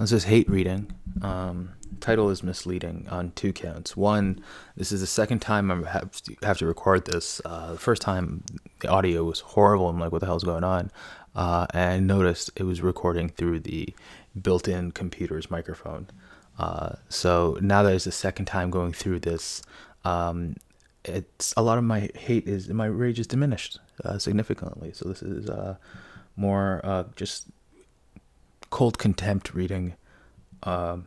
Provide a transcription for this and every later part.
This is hate reading. Um, title is misleading on two counts. One, this is the second time I have to, have to record this. Uh, the first time the audio was horrible. I'm like, what the hell's going on? Uh, and I noticed it was recording through the built-in computer's microphone. Uh, so now that it's the second time going through this, um, it's a lot of my hate is my rage is diminished uh, significantly. So this is uh, more just cold contempt reading, um,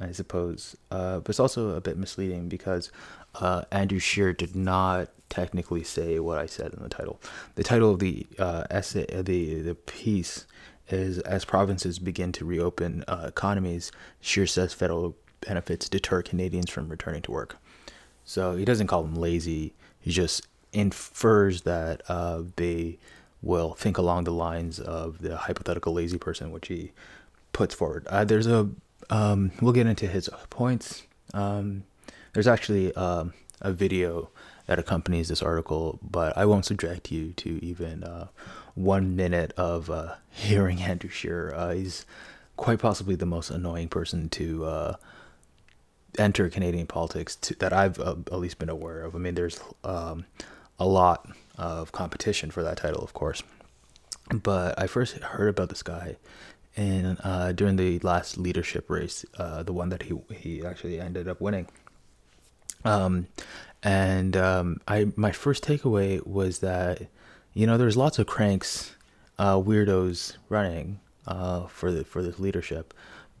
I suppose. Uh, but it's also a bit misleading because uh, Andrew Scheer did not technically say what I said in the title. The title of the uh, essay, the the piece, is as provinces begin to reopen uh, economies. Scheer says federal benefits deter Canadians from returning to work. So he doesn't call them lazy. He just infers that uh, they will think along the lines of the hypothetical lazy person, which he puts forward. Uh, there's a um, we'll get into his points. Um, there's actually um, a video that accompanies this article, but I won't subject you to even uh, one minute of uh, hearing Andrew Scheer. Uh, he's quite possibly the most annoying person to uh, enter Canadian politics to, that I've uh, at least been aware of. I mean, there's um, a lot of competition for that title, of course. But I first heard about this guy in uh, during the last leadership race, uh, the one that he he actually ended up winning. Um, and um, I my first takeaway was that you know there's lots of cranks, uh, weirdos running uh, for the for this leadership,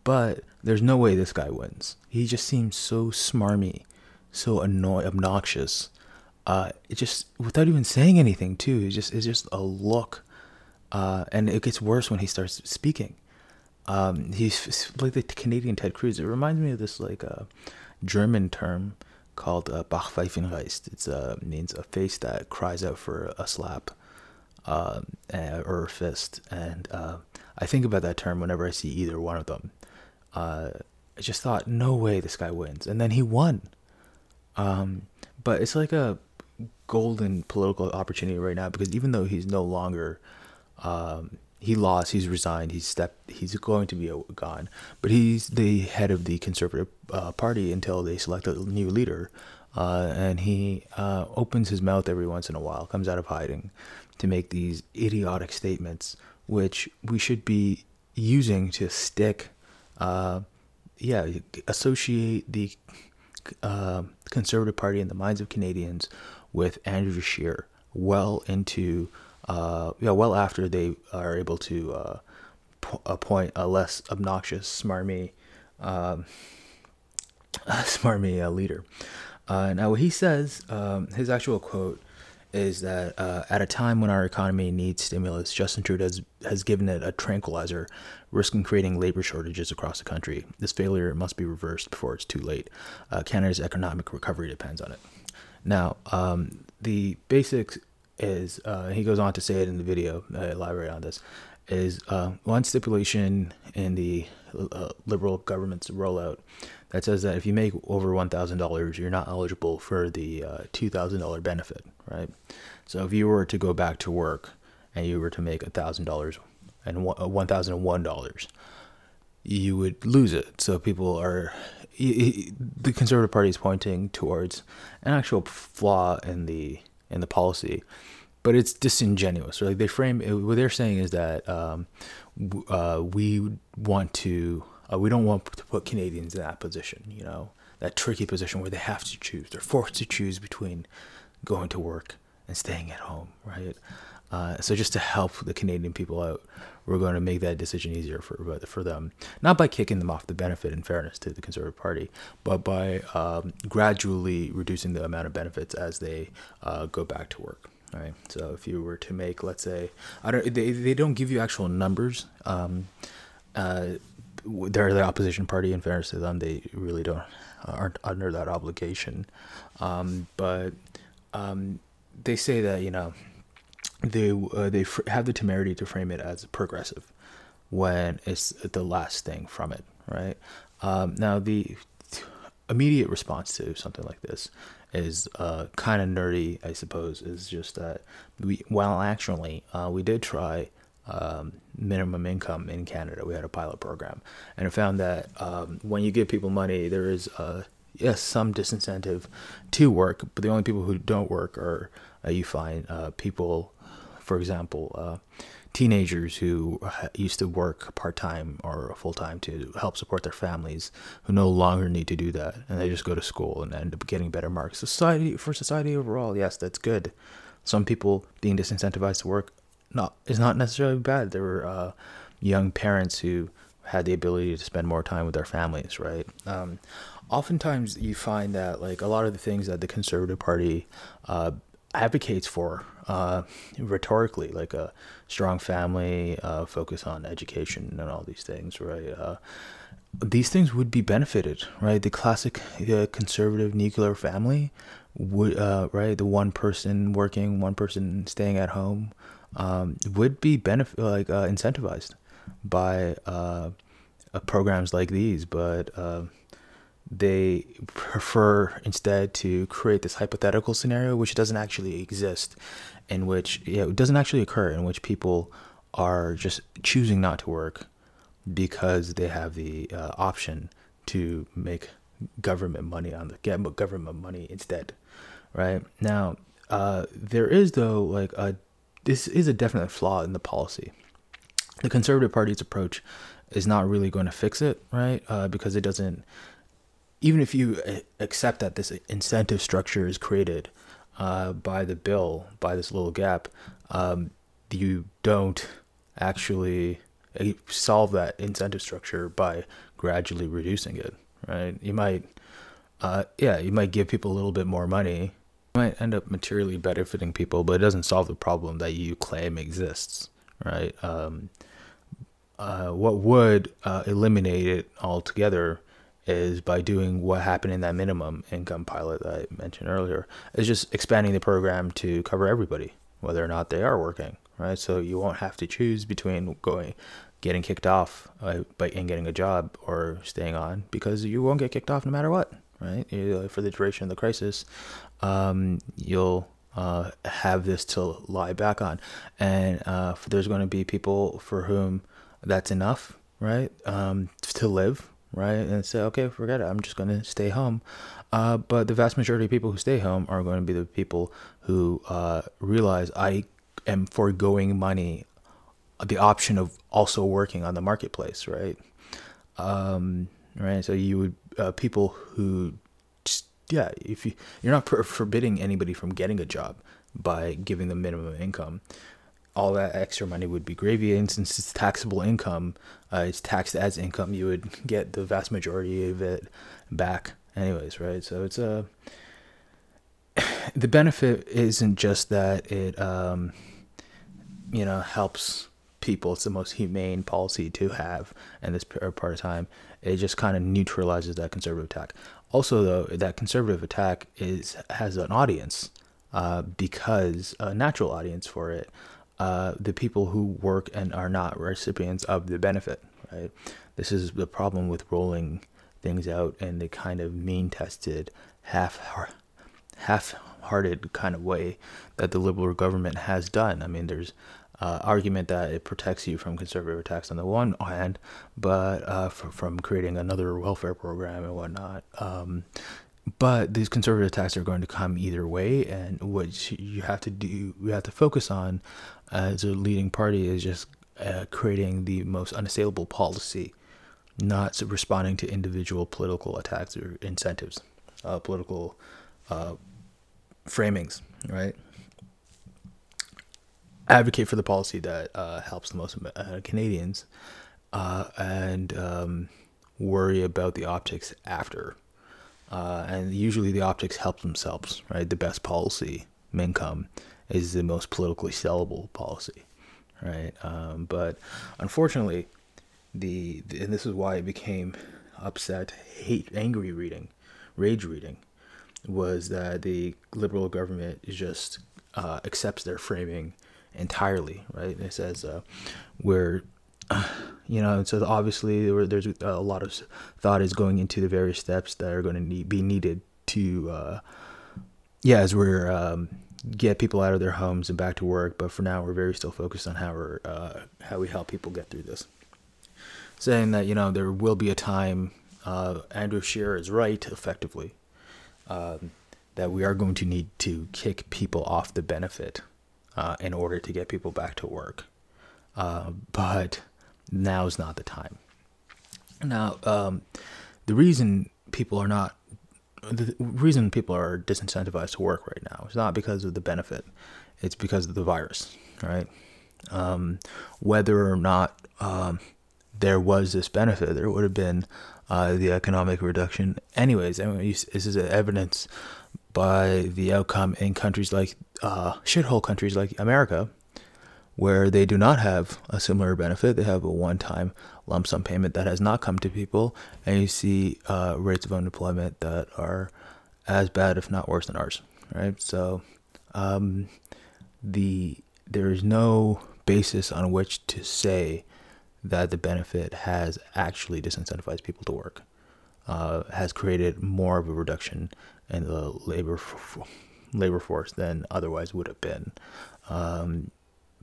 but there's no way this guy wins. He just seems so smarmy, so annoy obnoxious. Uh, it just without even saying anything too. It's just it's just a look, uh, and it gets worse when he starts speaking. Um, he's like the Canadian Ted Cruz. It reminds me of this like uh, German term called uh, Backpfeifengesicht. It uh, means a face that cries out for a slap uh, or a fist. And uh, I think about that term whenever I see either one of them. Uh, I just thought, no way this guy wins. And then he won. Um, but it's like a golden political opportunity right now because even though he's no longer um, he lost he's resigned he's stepped he's going to be gone but he's the head of the conservative uh, party until they select a new leader uh, and he uh, opens his mouth every once in a while comes out of hiding to make these idiotic statements which we should be using to stick uh, yeah associate the uh, conservative party in the minds of canadians with Andrew Scheer well into uh, yeah well after they are able to uh, appoint a less obnoxious smarmy um, smarmy uh, leader. Uh, now what he says, um, his actual quote is that uh, at a time when our economy needs stimulus, Justin Trudeau has, has given it a tranquilizer, risking creating labor shortages across the country. This failure must be reversed before it's too late. Uh, Canada's economic recovery depends on it. Now, um, the basics is uh, he goes on to say it in the video. I elaborate on this. Is uh, one stipulation in the uh, liberal government's rollout that says that if you make over one thousand dollars, you're not eligible for the uh, two thousand dollar benefit, right? So if you were to go back to work and you were to make a thousand dollars and one thousand and one dollars, you would lose it. So people are the Conservative Party is pointing towards an actual flaw in the in the policy, but it's disingenuous. Like they frame it, what they're saying is that um, uh, we want to uh, we don't want to put Canadians in that position. You know that tricky position where they have to choose. They're forced to choose between going to work and staying at home, right? Uh, so just to help the Canadian people out, we're going to make that decision easier for for them, not by kicking them off the benefit. In fairness to the Conservative Party, but by um, gradually reducing the amount of benefits as they uh, go back to work. Right. So if you were to make, let's say, I don't, they they don't give you actual numbers. Um, uh, they're the opposition party. In fairness to them, they really don't aren't under that obligation. Um, but um, they say that you know they uh, they fr- have the temerity to frame it as progressive when it's the last thing from it, right? Um, now the immediate response to something like this is uh, kind of nerdy, I suppose. Is just that we well actually uh, we did try um, minimum income in Canada. We had a pilot program, and it found that um, when you give people money, there is uh, yes some disincentive to work, but the only people who don't work are uh, you find uh, people, for example, uh, teenagers who used to work part time or full time to help support their families, who no longer need to do that, and they just go to school and end up getting better marks. Society for society overall, yes, that's good. Some people being disincentivized to work not is not necessarily bad. There were uh, young parents who had the ability to spend more time with their families, right? Um, oftentimes, you find that like a lot of the things that the Conservative Party uh, advocates for uh, rhetorically, like a strong family, uh, focus on education, and all these things, right? Uh, these things would be benefited, right? The classic uh, conservative nuclear family would, uh, right? The one person working, one person staying at home, um, would be benefit like uh, incentivized by programs like these, but they prefer instead to create this hypothetical scenario which doesn't actually exist in which yeah, it doesn't actually occur in which people are just choosing not to work because they have the uh, option to make government money on the get government money instead right? Now uh, there is though like a this is a definite flaw in the policy. The conservative party's approach is not really going to fix it right? Uh, because it doesn't even if you uh, accept that this incentive structure is created uh, by the bill, by this little gap, um, you don't actually uh, solve that incentive structure by gradually reducing it, right? You might, uh, yeah, you might give people a little bit more money. You might end up materially benefiting people, but it doesn't solve the problem that you claim exists, right? Um, uh, what would uh, eliminate it altogether is by doing what happened in that minimum income pilot that I mentioned earlier, is just expanding the program to cover everybody, whether or not they are working, right? So you won't have to choose between going, getting kicked off uh, by and getting a job or staying on because you won't get kicked off no matter what, right? You, for the duration of the crisis, um, you'll uh, have this to lie back on, and uh, there's going to be people for whom that's enough, right, um, to live right? And say, okay, forget it. I'm just going to stay home. Uh, but the vast majority of people who stay home are going to be the people who uh, realize I am foregoing money, the option of also working on the marketplace, right? Um, right. So you would uh, people who, just, yeah, if you you're not forbidding anybody from getting a job by giving them minimum income all that extra money would be gravy. And since it's taxable income, uh, it's taxed as income, you would get the vast majority of it back, anyways, right? So it's a the benefit isn't just that it um, you know helps people. It's the most humane policy to have in this part of time. It just kind of neutralizes that conservative attack. Also, though, that conservative attack is has an audience uh, because a natural audience for it uh, the people who work and are not recipients of the benefit, right? This is the problem with rolling things out in the kind of mean tested, half half hearted kind of way that the liberal government has done. I mean, there's uh, argument that it protects you from conservative attacks on the one hand, but uh, from creating another welfare program and whatnot. Um, but these conservative attacks are going to come either way, and what you have to do, you have to focus on as a leading party is just uh, creating the most unassailable policy, not responding to individual political attacks or incentives, uh, political uh, framings, right? Advocate for the policy that uh, helps the most uh, Canadians, uh, and um, worry about the optics after. and usually the optics help themselves, right? The best policy, income, is the most politically sellable policy, right? Um, but unfortunately, the, the and this is why it became upset, hate, angry reading, rage reading, was that the liberal government just uh, accepts their framing entirely, right? It says uh, we're you know, so obviously there's a lot of thought is going into the various steps that are going to need, be needed to, uh, yeah, as we're um, get people out of their homes and back to work. But for now, we're very still focused on how we're uh, how we help people get through this. Saying that you know there will be a time. Uh, Andrew Scheer is right, effectively, um, that we are going to need to kick people off the benefit uh, in order to get people back to work. Uh, but now's not the time. Now, um, the reason people are not the reason people are disincentivized to work right now is not because of the benefit; it's because of the virus, right? Um, whether or not um, there was this benefit, there would have been uh, the economic reduction. Anyways, this is evidence by the outcome in countries like uh, shithole countries like America, where they do not have a similar benefit. They have a one-time lump sum payment that has not come to people, and you see uh, rates of unemployment that are as bad, if not worse, than ours. Right. So, um, the there is no basis on which to say that the benefit has actually disincentivized people to work. Uh, has created more of a reduction in the labor labor force than otherwise would have been. Um,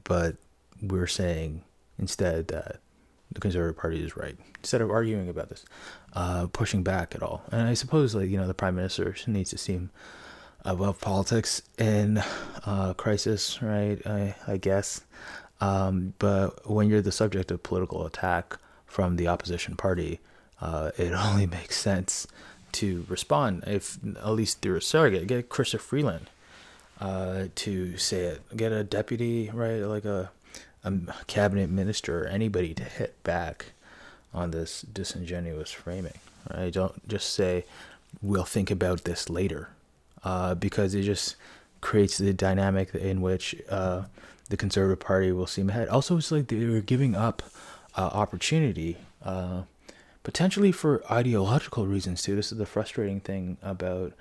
but we're saying instead that the Conservative Party is right. Instead of arguing about this, uh, pushing back at all. And I suppose, like you know, the Prime Minister needs to seem above politics in uh, crisis, right? I, I guess. Um, but when you're the subject of political attack from the opposition party, uh, it only makes sense to respond, if at least through a surrogate, get Chrystia Freeland uh, to say it. Get a deputy, right, like a, a cabinet minister or anybody to hit back on this disingenuous framing. Right? Don't just say we'll think about this later, uh, because it just creates the dynamic in which uh, the Conservative Party will seem ahead. Also, it's like they were giving up uh, opportunity uh, potentially for ideological reasons too. This is the frustrating thing about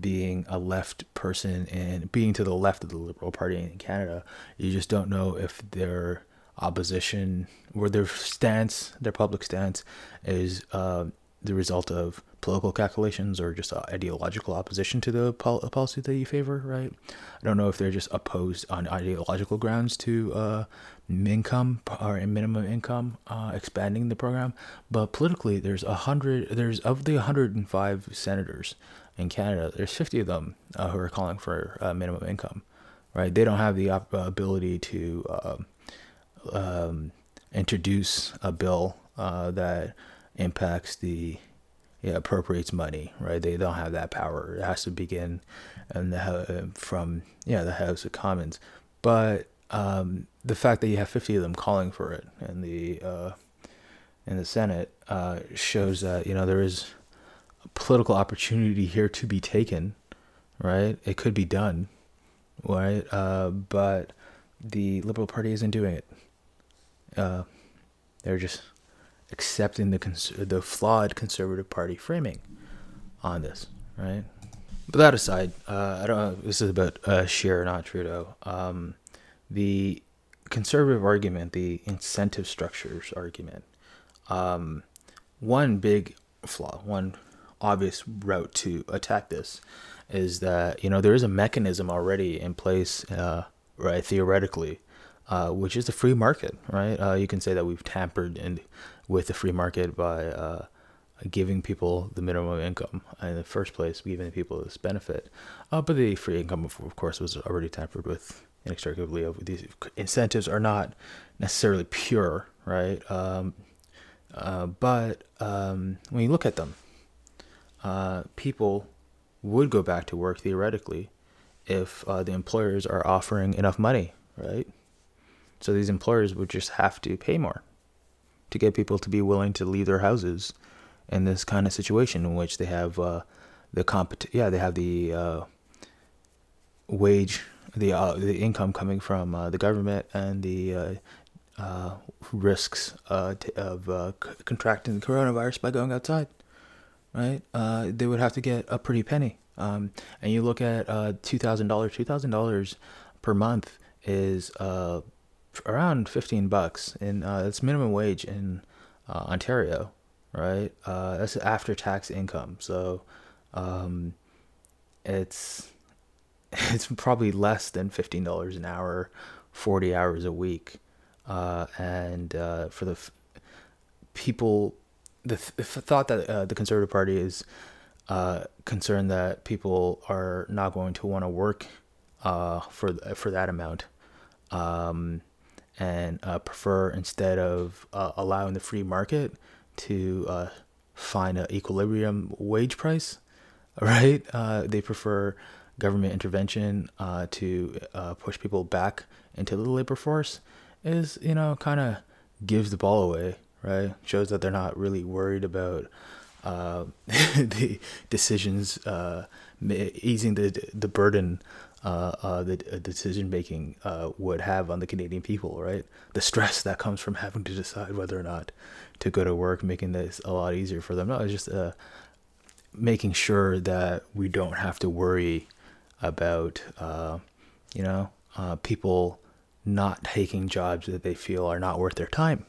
being a left person and being to the left of the Liberal Party in Canada, you just don't know if their opposition or their stance, their public stance, is uh, the result of political calculations or just ideological opposition to the pol- policy that you favor, right? I don't know if they're just opposed on ideological grounds to uh, income or minimum income uh, expanding the program, but politically, there's a hundred. There's of the 105 senators in Canada, there's 50 of them uh, who are calling for uh, minimum income, right? They don't have the op- ability to um, um, introduce a bill uh, that impacts the yeah, appropriates money, right? They don't have that power. It has to begin and the, from yeah the House of Commons, but um, the fact that you have 50 of them calling for it in the uh, in the Senate uh, shows that you know there is political opportunity here to be taken, right? It could be done, right? Uh, but the Liberal Party isn't doing it. Uh, they're just accepting the cons- the flawed Conservative Party framing on this, right? But that aside, uh, I don't know. This is about uh, Scheer, not Trudeau. Um, the conservative argument, the incentive structures argument, um, one big flaw, one obvious route to attack this is that you know there is a mechanism already in place, uh, right? Theoretically, uh, which is the free market, right? Uh, you can say that we've tampered in with the free market by uh, giving people the minimum income in the first place, giving people this benefit. Uh, but the free income, of course, was already tampered with inextricably. These incentives are not necessarily pure, right? Um, uh, but um, when you look at them, uh, people would go back to work theoretically if uh, the employers are offering enough money, right? So these employers would just have to pay more to get people to be willing to leave their houses in this kind of situation in which they have uh, the compet yeah they have the uh, wage the uh, the income coming from uh, the government and the uh, uh, risks t- of contracting the coronavirus by going outside right? Uh, they would have to get a pretty penny. Um, and you look at uh, two thousand dollars. Two thousand dollars per month is uh, around fifteen bucks, and uh, it's minimum wage in uh, Ontario, right? Uh, that's after tax income. So um, it's it's probably less than fifteen dollars an hour, forty hours a week, uh, and for the f- people, the, th- the thought that uh, the Conservative Party is uh, concerned that people are not going to want to work uh, for for that amount, um, and uh, prefer instead of uh, allowing the free market to uh, find an equilibrium wage price, right? They prefer government intervention to push people back into the labor force. Is you know kind of gives the ball away, right? Shows that they're not really worried about uh, the decisions, uh, easing the the burden uh, uh, decision making uh, would have on the Canadian people, right? The stress that comes from having to decide whether or not to go to work, making this a lot easier for them. No, it's just uh, making sure that we don't have to worry about, you know, people not taking jobs that they feel are not worth their time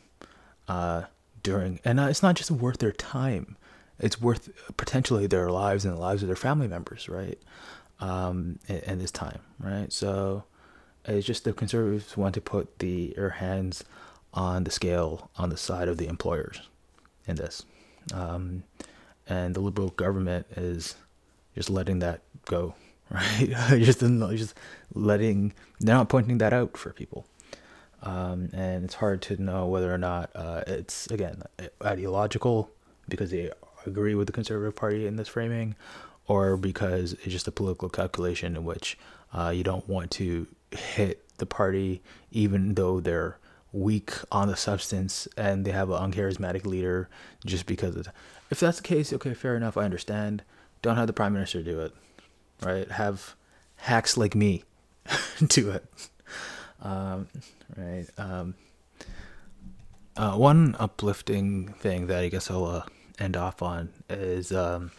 uh, during, and uh, it's not just worth their time; it's worth potentially their lives and the lives of their family members, right? Um, in, in this time, right? So it's just the conservatives want to put the their hands on the scale on the side of the employers in this, um, and the liberal government is just letting that go right? just just letting they're not pointing that out for people, um, and it's hard to know whether or not uh, it's again ideological because they agree with the conservative party in this framing, or because it's just a political calculation in which uh, you don't want to hit the party even though they're weak on the substance and they have an uncharismatic leader just because of if that's the case okay fair enough i understand don't have the prime minister do it right? Have hacks like me do it, um, right? Um, uh, one uplifting thing that I guess I'll uh, end off on is um,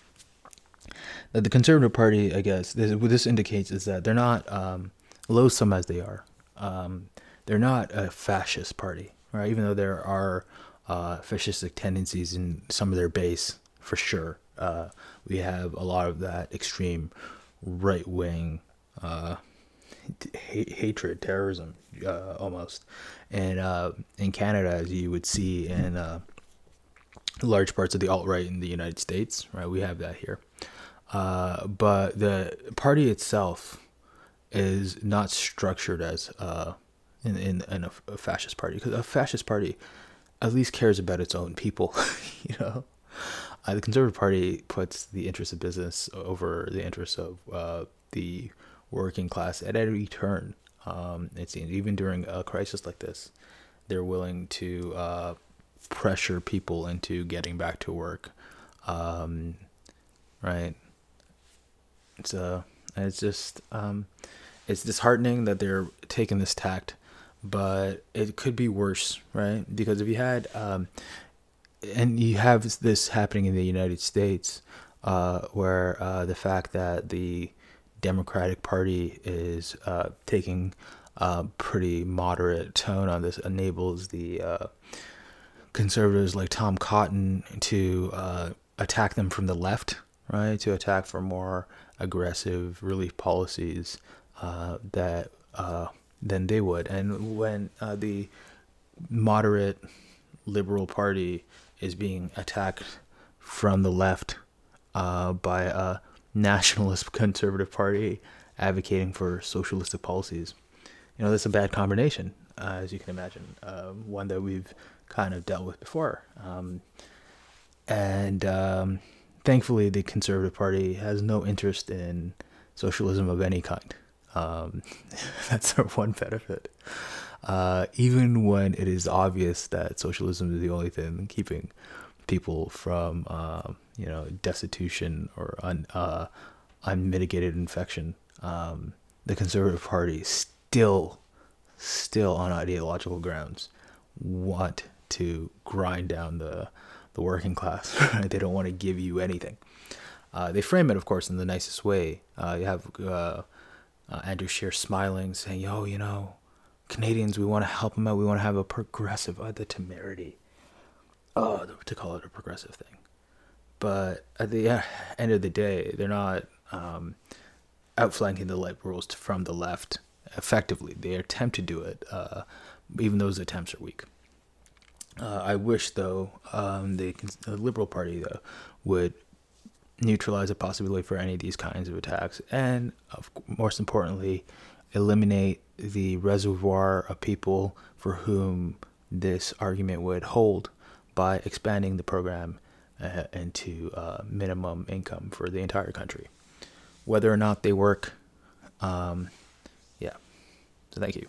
that the Conservative Party, I guess, this, what this indicates is that they're not um, loathsome as they are. Um, they're not a fascist party, right? Even though there are uh, fascistic tendencies in some of their base, for sure. Uh, we have a lot of that extreme right wing uh, hatred, terrorism, uh, almost. And uh, in Canada, as you would see in uh, large parts of the alt right in the United States, right, we have that here. Uh, but the party itself is not structured as uh, in, in, in a, a fascist party because a fascist party at least cares about its own people, you know. Uh, the Conservative Party puts the interests of business over the interests of uh, the working class at every turn. Um, it seems even during a crisis like this, they're willing to uh, pressure people into getting back to work. Um, right. So it's just um, it's disheartening that they're taking this tact, but it could be worse, right? Because if you had um, and you have this happening in the United States, uh, where uh, the fact that the Democratic Party is uh, taking a pretty moderate tone on this enables the uh, conservatives like Tom Cotton to uh, attack them from the left, right? To attack for more aggressive relief policies uh, that than they would, and when the moderate liberal party is being attacked from the left uh, by a nationalist conservative party advocating for socialistic policies. You know, that's a bad combination, uh, as you can imagine, uh, one that we've kind of dealt with before. Um, and um, thankfully, the Conservative Party has no interest in socialism of any kind. Um, that's our one benefit uh, even when it is obvious that socialism is the only thing keeping people from, uh, you know, destitution or un, uh, unmitigated infection. Um, the Conservative Party still, still on ideological grounds, want to grind down the the working class. they don't want to give you anything. Uh, they frame it, of course, in the nicest way. Uh, you have uh, uh Andrew Scheer smiling, saying, "Yo, you know, Canadians, we want to help them out. We want to have a progressive, uh, the temerity, oh, to call it a progressive thing. But at the end of the day, they're not. Um, outflanking the liberals from the left effectively. They attempt to do it, uh, even those attempts are weak. Uh, I wish, though, um, the, the, Liberal Party though would neutralize the possibility for any of these kinds of attacks, and of, most importantly, eliminate the reservoir of people for whom this argument would hold by expanding the program uh, into uh, minimum income for the entire country. Whether or not they work, um, yeah. So thank you.